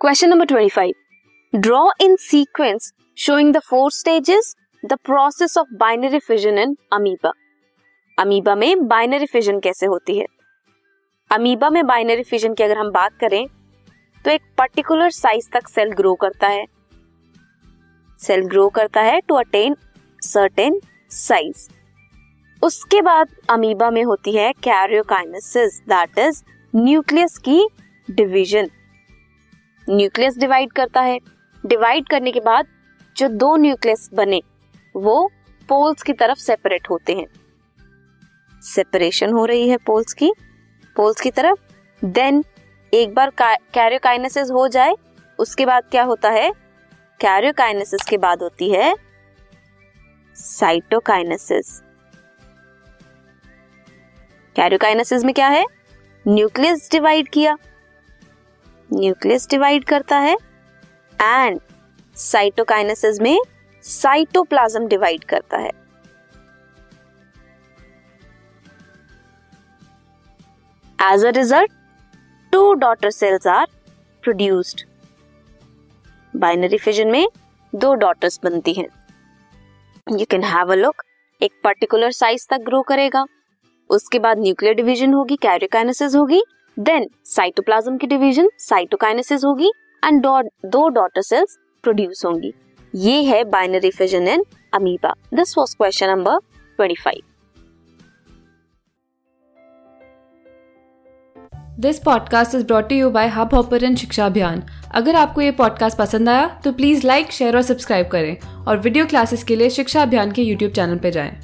Question number twenty five draw in sequence showing the four stages the process of binary fission in amoeba amoeba में binary fission कैसे होती है? Amoeba में binary fission की अगर हम बात करें तो एक पर्टिकुलर साइज़ तक सेल ग्रो करता है। सेल ग्रो करता है टू अटेन सर्टेन साइज़ उसके बाद अमीबा में होती है कैरियोकाइनेसिस दैट इज़ न्यूक्लियस की डिवीज़न न्यूक्लियस डिवाइड करता है। डिवाइड करने के बाद जो दो न्यूक्लियस बने, वो पोल्स की तरफ़ सेपरेट होते हैं। सेपरेशन हो रही है पोल्स की पोल्स की तरफ़। देन एक बार कैरियोकाइनेसिस हो जाए, उसके बाद क्या होता है? कैरियोकाइनेसिस के बाद होती है साइटोकाइनेसिस। कैरियोकाइनेसिस में क्या है? न्यूक्लियस डिवाइड किया। न्यूक्लियस डिवाइड करता है एंड साइटोकाइनेसिस में साइटोप्लाज्म डिवाइड करता है। As a result two daughter cells are produced binary fission में दो डॉटर्स बनती हैं। You can have a look एक पर्टिकुलर साइज़ तक ग्रो करेगा। उसके बाद न्यूक्लियर डिवीज़न होगी कैरियोकाइनेसिस होगी। देन साइटोप्लाज्म की डिवीज़न साइटोकाइनेसिस होगी एंड दो डॉटर सेल्स प्रोड्यूस होंगी। ये है binary fission in amoeba this was question number 25 this podcast is brought you by Hubhopper Shiksha Abhiyan अगर आपको ये पॉडकास्ट पसंद आया तो प्लीज़ लाइक शेयर और सब्सक्राइब करें। और वीडियो क्लासेस के लिए शिक्षा अभियान के यूट्यूब चैनल पर जाएँ।